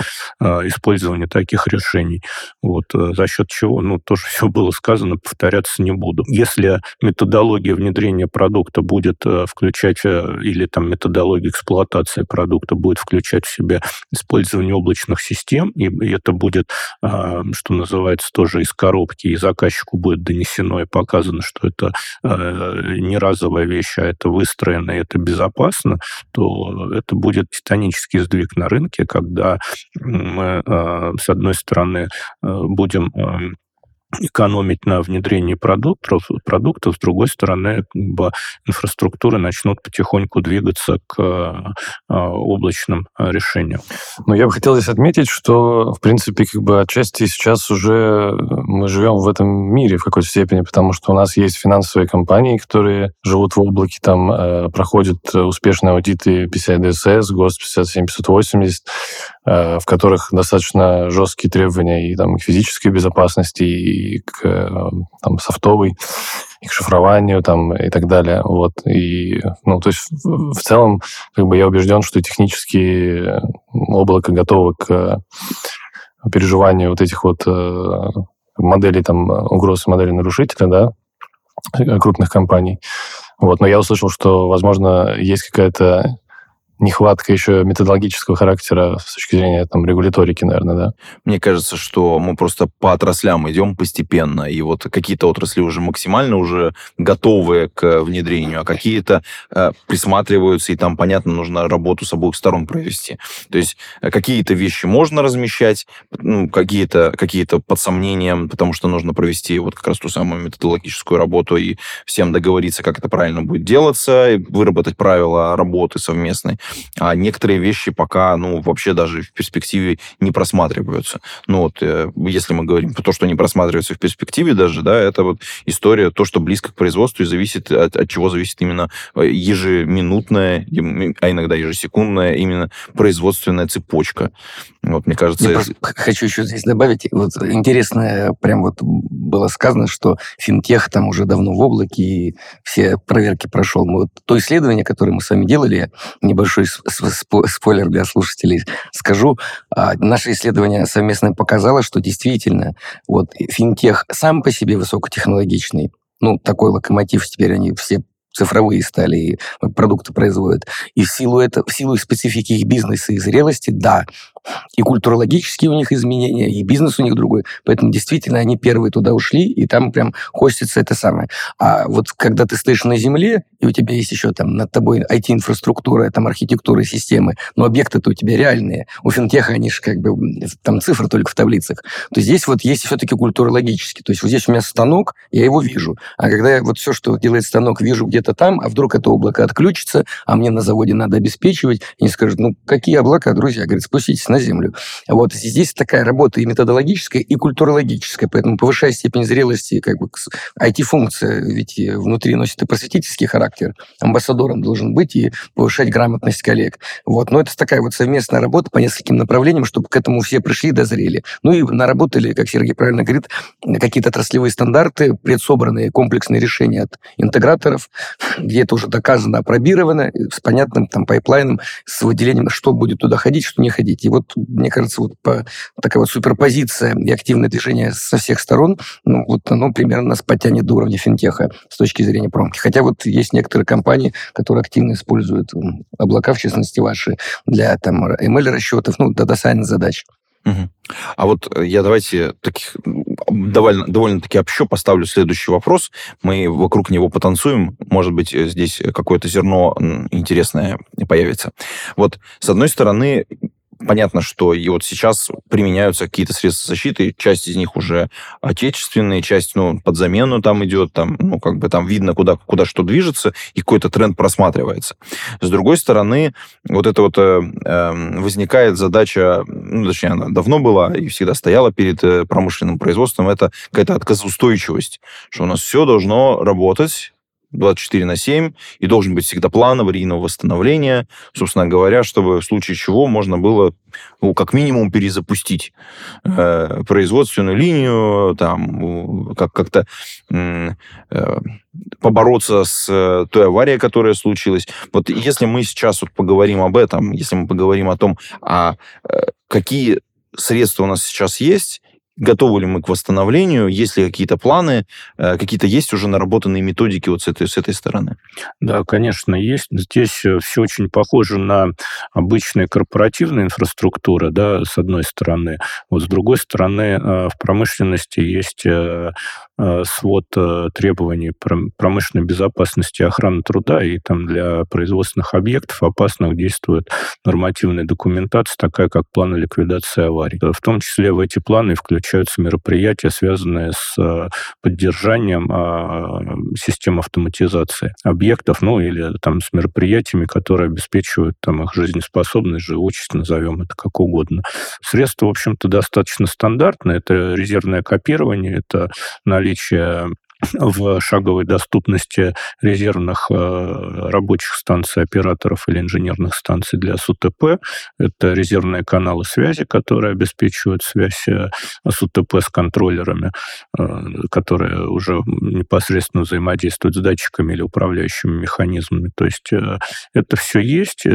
использования таких решений. Вот, за счет чего, ну, тоже все было сказано, повторяться не буду. Если методология методология внедрения продукта будет э, включать, э, или там методология эксплуатации продукта будет включать в себя использование облачных систем, и это будет, а, что называется, тоже из коробки, и заказчику будет донесено и показано, что это э, не разовая вещь, а это выстроено, и это безопасно, то это будет титанический сдвиг на рынке, когда мы, с одной стороны, будем экономить на внедрении продуктов, продуктов, с другой стороны, как бы, инфраструктуры начнут потихоньку двигаться к а, облачным а, решениям. Ну, я бы хотел здесь отметить, что, в принципе, как бы отчасти сейчас уже мы живем в этом мире в какой-то степени, потому что у нас есть финансовые компании, которые живут в облаке, там э, проходят успешные аудиты PCI DSS, ГОСТ 57580, э, в которых достаточно жесткие требования и там, к физической безопасности, и к э, там, софтовой, и к шифрованию там, и так далее. Вот. И, ну, то есть в целом как бы я убежден, что технически облако готово к переживанию вот этих вот э, моделей там угроз и моделей нарушителя, да, крупных компаний. Вот. Но я услышал, что, возможно, есть какая-то нехватка еще методологического характера с точки зрения там, регуляторики, наверное, да? Мне кажется, что мы просто по отраслям идем постепенно, и вот какие-то отрасли уже максимально уже готовы к внедрению, а какие-то э, присматриваются, и там, понятно, нужно работу с обоих сторон провести. То есть э, какие-то вещи можно размещать, ну, какие-то какие под сомнением, потому что нужно провести вот как раз ту самую методологическую работу и всем договориться, как это правильно будет делаться, и выработать правила работы совместной а некоторые вещи пока, ну, вообще даже в перспективе не просматриваются. Ну, вот, э, если мы говорим про то, что не просматривается в перспективе даже, да, это вот история, то, что близко к производству и зависит, от, от чего зависит именно э, ежеминутная, а иногда ежесекундная именно производственная цепочка. Вот, мне кажется... Я хочу еще здесь добавить, вот интересно, прям вот было сказано, что финтех там уже давно в облаке, и все проверки прошел. Мы вот то исследование, которое мы с вами делали, небольшой спойлер для слушателей скажу, а, наше исследование совместное показало, что действительно вот финтех сам по себе высокотехнологичный, ну, такой локомотив, теперь они все цифровые стали и продукты производят. И в силу, это, в силу специфики их бизнеса и зрелости, да, и культурологические у них изменения, и бизнес у них другой. Поэтому действительно они первые туда ушли, и там прям хостится это самое. А вот когда ты стоишь на земле, и у тебя есть еще там над тобой IT-инфраструктура, там архитектура, системы, но объекты-то у тебя реальные. У финтеха они же как бы там цифры только в таблицах. То здесь вот есть все-таки культурологически. То есть вот здесь у меня станок, я его вижу. А когда я вот все, что делает станок, вижу где-то там, а вдруг это облако отключится, а мне на заводе надо обеспечивать, они скажут, ну, какие облака, друзья? Говорят, спуститесь на землю. Вот здесь такая работа и методологическая, и культурологическая, поэтому повышая степень зрелости, как бы IT-функция ведь внутри носит и просветительский характер, амбассадором должен быть и повышать грамотность коллег. Вот. Но это такая вот совместная работа по нескольким направлениям, чтобы к этому все пришли и дозрели. Ну и наработали, как Сергей правильно говорит, какие-то отраслевые стандарты, предсобранные комплексные решения от интеграторов, где это уже доказано, опробировано, с понятным там пайплайном, с выделением, что будет туда ходить, что не ходить. И вот вот, мне кажется, вот по, такая вот суперпозиция и активное движение со всех сторон, ну, вот оно примерно нас подтянет до уровня финтеха с точки зрения промки. Хотя вот есть некоторые компании, которые активно используют облака, в частности, ваши, для там ML-расчетов, ну, data science задач. Угу. А вот э, я давайте таких довольно, довольно-таки общо поставлю следующий вопрос. Мы вокруг него потанцуем. Может быть, э, здесь какое-то зерно интересное появится. Вот, с одной стороны, понятно, что и вот сейчас применяются какие-то средства защиты, часть из них уже отечественные, часть, ну, под замену там идет, там, ну, как бы там видно, куда, куда что движется, и какой-то тренд просматривается. С другой стороны, вот это вот э, эм, возникает задача, ну, точнее, она давно была и всегда стояла перед э, промышленным производством, это какая-то отказоустойчивость, что у нас все должно работать 24 на 7, и должен быть всегда план аварийного восстановления, собственно говоря, чтобы в случае чего можно было, ну, как минимум, перезапустить э, производственную линию, там, как- как-то э, побороться с э, той аварией, которая случилась. Вот если мы сейчас вот поговорим об этом, если мы поговорим о том, а э, какие средства у нас сейчас есть, готовы ли мы к восстановлению, есть ли какие-то планы, э, какие-то есть уже наработанные методики вот с этой, с этой стороны? Да, конечно, есть. Здесь э, все очень похоже на обычные корпоративные инфраструктуры, да, с одной стороны. Вот с другой стороны, э, в промышленности есть свод требований промышленной безопасности и охраны труда, и там для производственных объектов опасных действует нормативная документация, такая как планы ликвидации аварий. В том числе в эти планы включаются мероприятия, связанные с э, поддержанием систем автоматизации объектов, ну или там с мероприятиями, которые обеспечивают там их жизнеспособность, живучесть, назовем это как угодно. Средства, в общем-то, достаточно стандартные. Это резервное копирование, это наличие наличие в шаговой доступности резервных э, рабочих станций операторов или инженерных станций для СУТП. Это резервные каналы связи, которые обеспечивают связь э, СУТП с контроллерами, э, которые уже непосредственно взаимодействуют с датчиками или управляющими механизмами. То есть это все есть.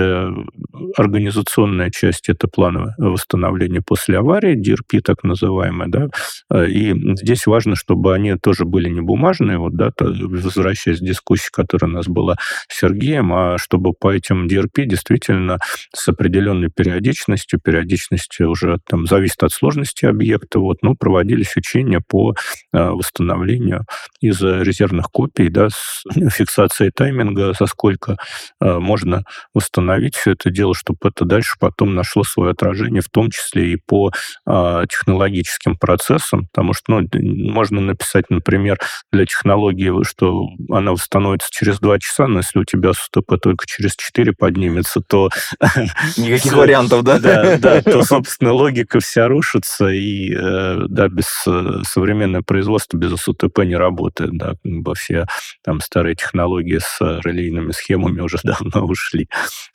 Организационная часть – это плановое восстановление после аварии, DRP так называемое. Да? И здесь важно, чтобы они тоже были не бумажные, бумажные, вот, да, то, возвращаясь к дискуссии, которая у нас была с Сергеем, а чтобы по этим DRP действительно с определенной периодичностью, периодичность уже там зависит от сложности объекта, вот, ну, проводились учения по а, восстановлению из резервных копий, да, с фиксацией тайминга, за сколько а, можно восстановить все это дело, чтобы это дальше потом нашло свое отражение, в том числе и по а, технологическим процессам, потому что, ну, можно написать, например, для технологии, что она восстановится через два часа, но если у тебя СТП только через 4 поднимется, то... Никаких вариантов, да? Да, да, то, собственно, логика вся рушится, и, э, да, без э, современного производства без СУТП не работает, да, все там старые технологии с релейными схемами уже давно ушли.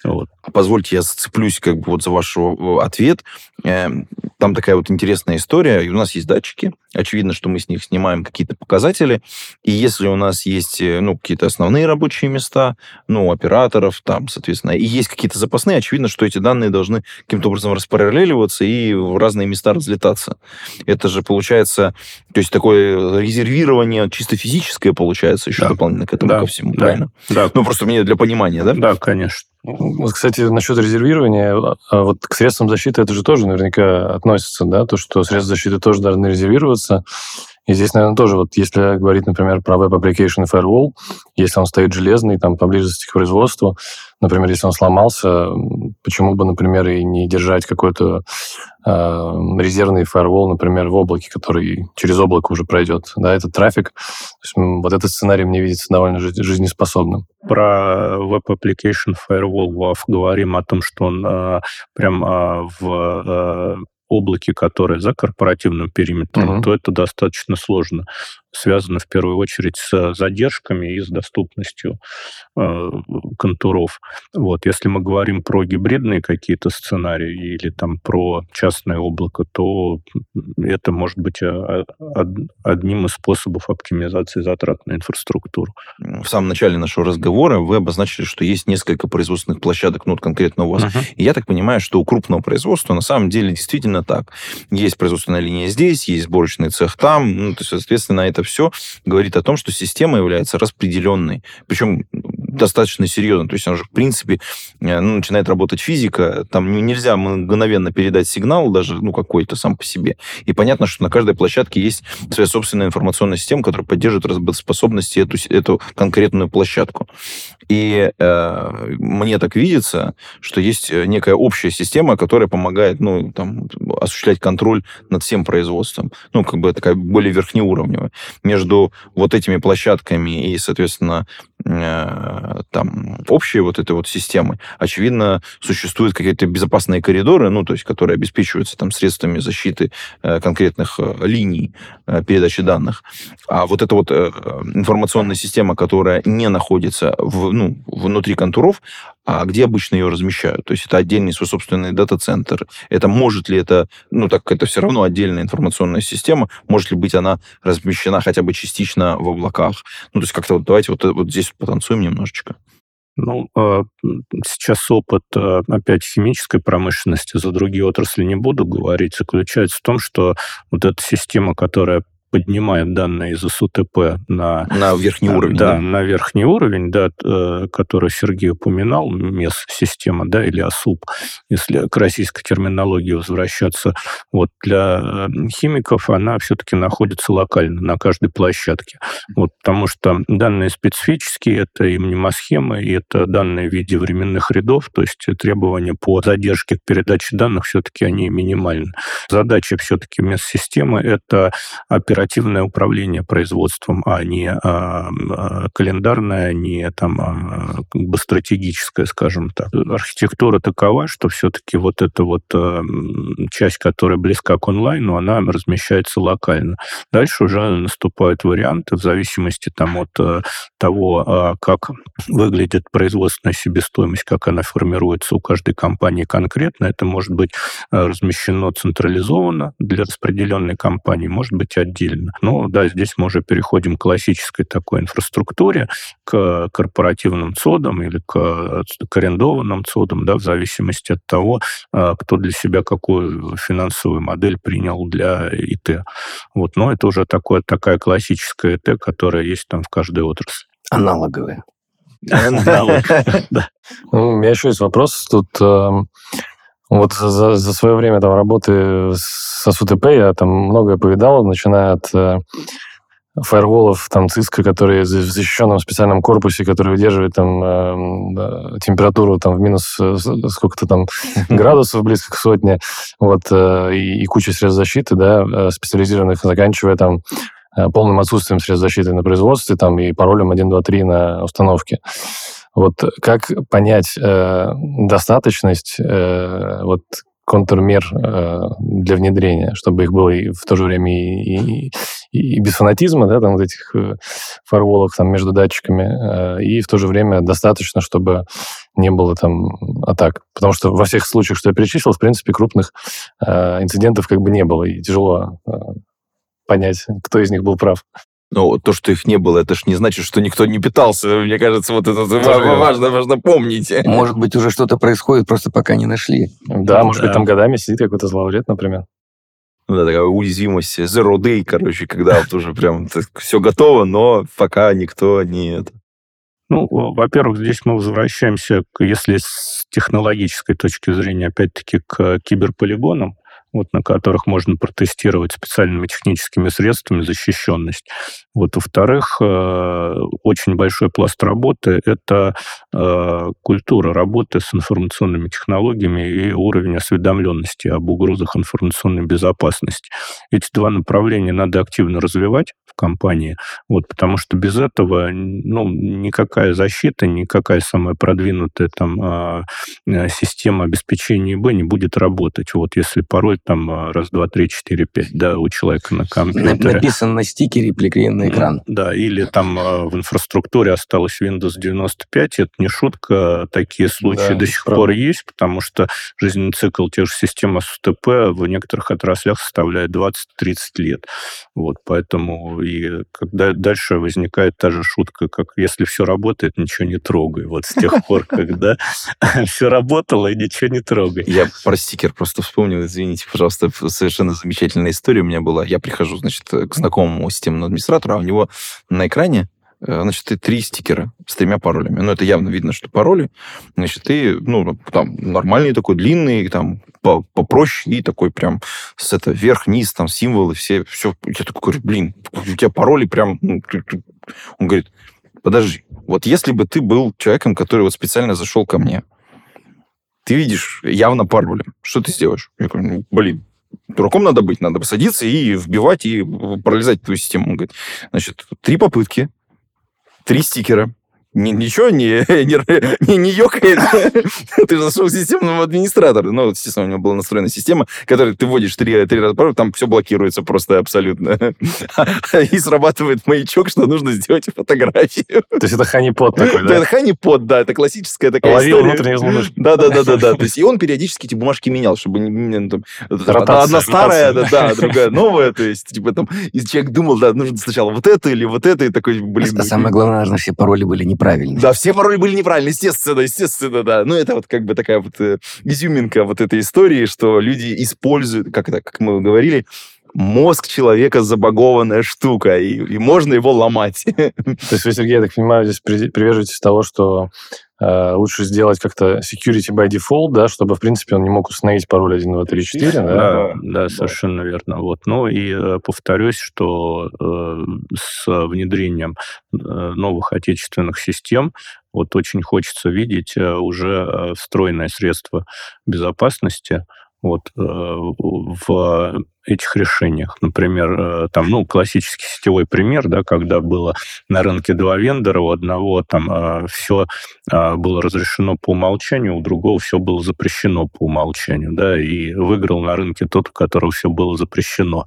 Вот. Позвольте, я зацеплюсь как бы вот за ваш ответ. Эм, там такая вот интересная история. У нас есть датчики. Очевидно, что мы с них снимаем какие-то показатели. И если у нас есть, э, ну, какие-то основные рабочие места, ну, операторов там, соответственно, и есть какие-то запасные, очевидно, что эти данные должны каким-то образом распараллеливаться и в разные места разлетаться. Это же получается, то есть такое резервирование чисто физическое получается еще да. дополнительно к этому да. ко всему, да. правильно? Да. Ну, просто мне для понимания, да? Да, конечно. Вот, кстати, насчет резервирования, а вот к средствам защиты это же тоже наверняка относится, да, то, что средства защиты тоже должны резервироваться. И здесь, наверное, тоже, вот если говорить, например, про Web Application Firewall, если он стоит железный, там, поблизости к производству, например, если он сломался, почему бы, например, и не держать какой-то э, резервный фаервол, например, в облаке, который через облако уже пройдет, да, этот трафик. Есть, вот этот сценарий мне видится довольно жизнеспособным. Про Web Application Firewall говорим о том, что он э, прям э, в э, облаке, которое за корпоративным периметром, uh-huh. то это достаточно сложно связано в первую очередь с задержками и с доступностью э, контуров. Вот. Если мы говорим про гибридные какие-то сценарии или там про частное облако, то это может быть э, одним из способов оптимизации затрат на инфраструктуру. В самом начале нашего разговора вы обозначили, что есть несколько производственных площадок, ну вот конкретно у вас. Uh-huh. И я так понимаю, что у крупного производства на самом деле действительно так. Есть производственная линия здесь, есть сборочный цех там, ну, то есть, соответственно, это все говорит о том, что система является распределенной. Причем достаточно серьезно. То есть она же, в принципе, э, ну, начинает работать физика. Там нельзя мгновенно передать сигнал даже ну, какой-то сам по себе. И понятно, что на каждой площадке есть своя собственная информационная система, которая поддерживает работоспособности эту, эту конкретную площадку. И э, мне так видится, что есть э, некая общая система, которая помогает ну, там, осуществлять контроль над всем производством. Ну, как бы такая более верхнеуровневая. Между вот этими площадками и, соответственно, там, общей вот этой вот системы, очевидно, существуют какие-то безопасные коридоры, ну, то есть, которые обеспечиваются там средствами защиты э, конкретных э, линий. э, передачи данных. А вот эта вот э, информационная система, которая не находится в ну, внутри контуров, а где обычно ее размещают? То есть это отдельный свой собственный дата-центр. Это может ли это, ну так это все равно отдельная информационная система, может ли быть она размещена хотя бы частично в облаках? Ну то есть как-то вот давайте вот, вот здесь потанцуем немножечко. Ну, а, сейчас опыт, а, опять, химической промышленности, за другие отрасли не буду говорить, заключается в том, что вот эта система, которая поднимает данные из СУТП на... На верхний э, уровень. Да, да, на верхний уровень, да, э, который Сергей упоминал, МЕС-система, да, или АСУП, если к российской терминологии возвращаться. Вот для э, химиков она все-таки находится локально на каждой площадке. Вот, потому что данные специфические, это и мнемосхемы, и это данные в виде временных рядов, то есть требования по задержке передачи данных все-таки они минимальны. Задача все-таки МЕС-системы – это оперативно оперативное управление производством, а не а, а, календарное, не там а, как стратегическое, скажем так. Архитектура такова, что все-таки вот эта вот а, часть, которая близка к онлайну, она размещается локально. Дальше уже наступают варианты в зависимости там от а, того, а, как выглядит производственная себестоимость, как она формируется у каждой компании конкретно. Это может быть а, размещено централизованно для распределенной компании, может быть отдельно отдельно. Но да, здесь мы уже переходим к классической такой инфраструктуре, к корпоративным цодам или к, к арендованным цодам, да, в зависимости от того, а, кто для себя какую финансовую модель принял для ИТ. Вот. Но это уже такое, такая классическая ИТ, которая есть там в каждой отрасли. Аналоговая. Аналог, да. Ну, у меня еще есть вопрос. Тут эм, вот за, за свое время там, работы с СУТП я там многое повидал, начиная от э, фаерволов, там, циска, которые в защищенном специальном корпусе, который выдерживает там э, температуру там в минус э, сколько-то там градусов, близко к сотне, вот, э, и, и куча средств защиты, да, э, специализированных, заканчивая там э, полным отсутствием средств защиты на производстве там и паролем 1, 2, 3 на установке. Вот как понять э, достаточность э, вот контрмер э, для внедрения, чтобы их было и в то же время и, и, и без фанатизма, да, там вот этих э, фарволов там между датчиками, э, и в то же время достаточно, чтобы не было там атак. Потому что во всех случаях, что я перечислил, в принципе, крупных э, инцидентов как бы не было, и тяжело э, понять, кто из них был прав. Но то, что их не было, это ж не значит, что никто не питался. Мне кажется, вот это важно, важно, важно помнить. Может быть, уже что-то происходит, просто пока не нашли. Да, может быть, там годами сидит какой-то злоумышленник, например. Ну да, такая уязвимость, zero day, короче, когда вот уже прям все готово, но пока никто не... это. Ну, во-первых, здесь мы возвращаемся, если с технологической точки зрения, опять-таки, к киберполигонам, вот, на которых можно протестировать специальными техническими средствами защищенность. Вот, во-вторых, э, очень большой пласт работы – это э, культура работы с информационными технологиями и уровень осведомленности об угрозах информационной безопасности. Эти два направления надо активно развивать в компании, вот, потому что без этого ну, никакая защита, никакая самая продвинутая там, а, э, система обеспечения ИБ не будет работать. Вот если пароль там раз, два, три, четыре, пять, да, у человека на компьютере. Написано на стикере, приклеен на экран. Да, или там а, в инфраструктуре осталось Windows 95, это не шутка, такие случаи да, до сих правда. пор есть, потому что жизненный цикл тех же систем СУТП в некоторых отраслях составляет 20-30 лет. Вот, поэтому и когда дальше возникает та же шутка, как если все работает, ничего не трогай. Вот с тех пор, когда все работало, и ничего не трогай. Я про стикер просто вспомнил, извините, пожалуйста, совершенно замечательная история у меня была. Я прихожу, значит, к знакомому системному администратору, а у него на экране э, значит, и три стикера с тремя паролями. Ну, это явно видно, что пароли. Значит, и, ну, там, нормальный такой, длинный, там, попроще, и такой прям с это вверх-вниз, там, символы, все, все. Я такой говорю, блин, у тебя пароли прям... Ну, он говорит, подожди, вот если бы ты был человеком, который вот специально зашел ко мне, ты видишь явно пароли, что ты сделаешь? Я говорю, ну, блин, Дураком надо быть, надо посадиться и вбивать, и пролезать твою систему. Он говорит, значит, три попытки, три стикера, ничего не, не, не, не ёкает. ты же зашел к системному администратору. Ну, естественно, у него была настроена система, которой ты вводишь три, три раза пароль, там все блокируется просто абсолютно. И срабатывает маячок, что нужно сделать фотографию. То есть это ханипот такой, да? Это ханипот, да, это классическая такая Ловил внутренний взлом. Да, да, да, да, да. То есть и он периодически эти бумажки менял, чтобы не там, одна старая, да, да, другая новая. То есть, типа там, и человек думал, да, нужно сначала вот это или вот это, и такой, блин. Самое главное, наверное, все пароли были неправильные неправильные. Да, все пароли были неправильные, естественно, естественно, да. Ну, это вот как бы такая вот э, изюминка вот этой истории, что люди используют, как это, как мы говорили, мозг человека забагованная штука, и, и можно его ломать. То есть вы, Сергей, я так понимаю, здесь приверживаетесь того, что э, лучше сделать как-то security by default, да, чтобы, в принципе, он не мог установить пароль 1, 2, 3, 4, да? Да, да, да совершенно верно. Вот. Ну и э, повторюсь, что э, с внедрением э, новых отечественных систем вот очень хочется видеть э, уже э, встроенное средство безопасности, вот, э, в этих решениях. Например, э, там, ну, классический сетевой пример, да, когда было на рынке два вендора, у одного там э, все было разрешено по умолчанию, у другого все было запрещено по умолчанию, да, и выиграл на рынке тот, у которого все было запрещено.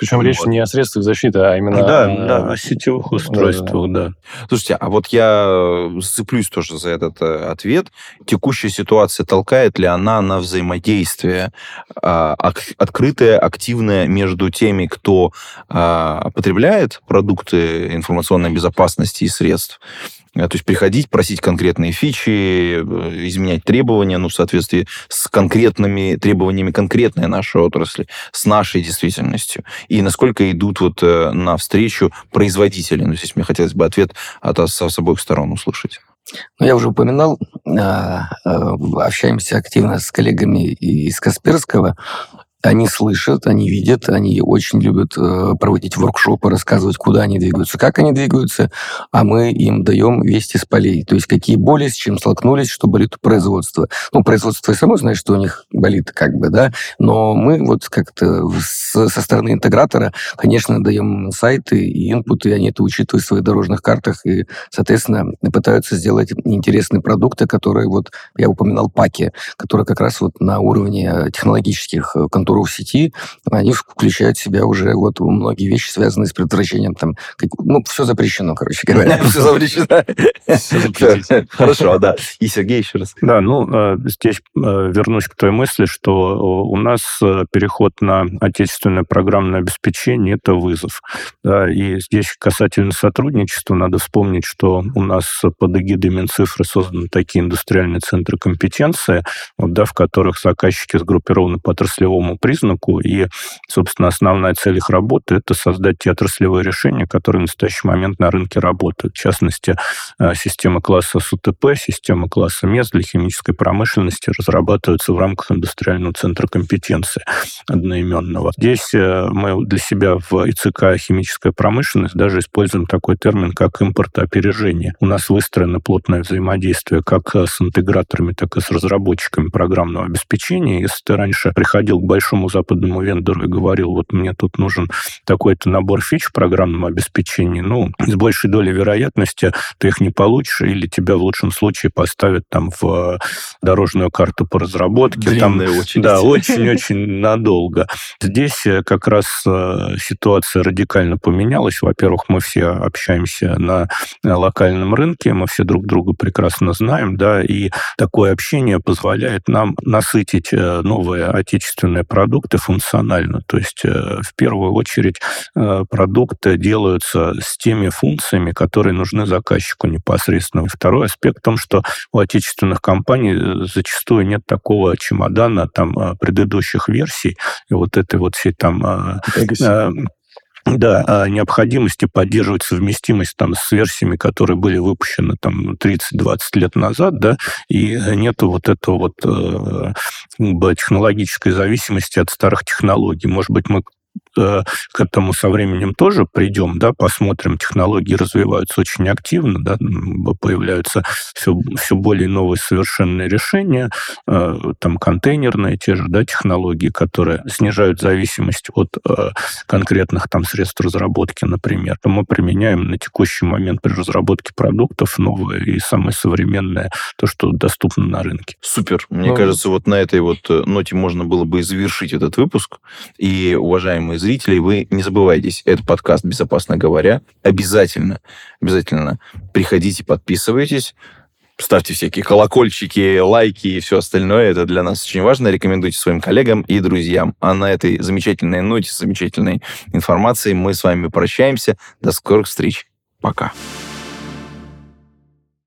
Причем вот. речь не о средствах защиты, а именно... Да, о, да, о сетевых устройствах, да, да. да. Слушайте, а вот я зацеплюсь тоже за этот э, ответ. Текущая ситуация толкает ли она на взаимодействие а, открытое, активное между теми, кто а, потребляет продукты информационной безопасности и средств, Э, то есть приходить, просить конкретные фичи, э, изменять требования, ну, в соответствии с конкретными требованиями конкретной нашей отрасли, с нашей действительностью. И насколько идут вот э, навстречу производители. Ну, здесь мне хотелось бы ответ от с, с обоих сторон услышать. Ну, я уже упоминал, общаемся активно с коллегами из Касперского. Они слышат, они видят, они очень любят э, проводить воркшопы, рассказывать, куда они двигаются, как они двигаются, а мы им даем вести с полей. То есть какие боли, с чем столкнулись, что болит у производства. Ну, производство само знает, что у них болит, как бы, да, но мы вот как-то со стороны интегратора, конечно, даем сайты и инпуты, и они это учитывают в своих дорожных картах и, соответственно, пытаются сделать интересные продукты, которые вот, я упоминал, паки, которые как раз вот на уровне технологических контуров структуру в сети, они включают в себя уже вот многие вещи, связанные с предотвращением там, ну, все запрещено, короче говоря. Все запрещено. Хорошо, да. И Сергей еще раз. Да, ну, э, здесь э, вернусь к той мысли, что у нас э, переход на отечественное программное обеспечение – это вызов. Да, и здесь касательно сотрудничества надо вспомнить, что у нас под эгидой Минцифры созданы такие индустриальные центры компетенции, вот, да, в которых заказчики сгруппированы по отраслевому признаку, и, собственно, основная цель их работы – это создать те отраслевые решения, которые в настоящий момент на рынке работают. В частности, э, система класса СУТП, система класса МЕС для химической промышленности разрабатываются в рамках индустриального центра компетенции одноименного. Здесь э, мы для себя в ИЦК «Химическая промышленность» даже используем такой термин, как импортоопережение. У нас выстроено плотное взаимодействие как с интеграторами, так и с разработчиками программного обеспечения. Если ты раньше приходил к большому большому западному вендору и говорил, вот мне тут нужен такой-то набор фич в программном обеспечении, ну, с большей долей вероятности ты их не получишь, или тебя в лучшем случае поставят там в дорожную карту по разработке. Длинная там, очередь. Да, очень-очень надолго. Здесь э, как раз э, ситуация радикально поменялась. Во-первых, мы все общаемся на локальном рынке, мы все друг друга прекрасно знаем, да, и такое общение позволяет нам насытить э, новые отечественные продукты функционально. То есть э, в первую очередь э, продукты делаются с теми функциями, которые нужны заказчику непосредственно. Второй аспект в том, что у отечественных компаний э, зачастую нет такого чемодана там предыдущих версий и вот этой вот всей там да, а необходимости поддерживать совместимость там с версиями, которые были выпущены там 30-20 лет назад, да, и нету вот этого вот э, технологической зависимости от старых технологий. Может быть, мы Э, к этому со временем тоже придем, да, посмотрим, технологии развиваются очень активно, да, появляются все, все более новые совершенные решения, э, там контейнерные те же, да, технологии, которые снижают зависимость от э, конкретных там средств разработки, например. То мы применяем на текущий момент при разработке продуктов новое и самое современное, то, что доступно на рынке. Супер. Мне ну, кажется, вот на этой вот ноте можно было бы завершить этот выпуск. И, уважаемые зрители, вы не забывайтесь, это подкаст «Безопасно говоря». Обязательно, обязательно приходите, подписывайтесь, ставьте всякие колокольчики, лайки и все остальное. Это для нас очень важно. Рекомендуйте своим коллегам и друзьям. А на этой замечательной ноте, замечательной информацией мы с вами прощаемся. До скорых встреч. Пока.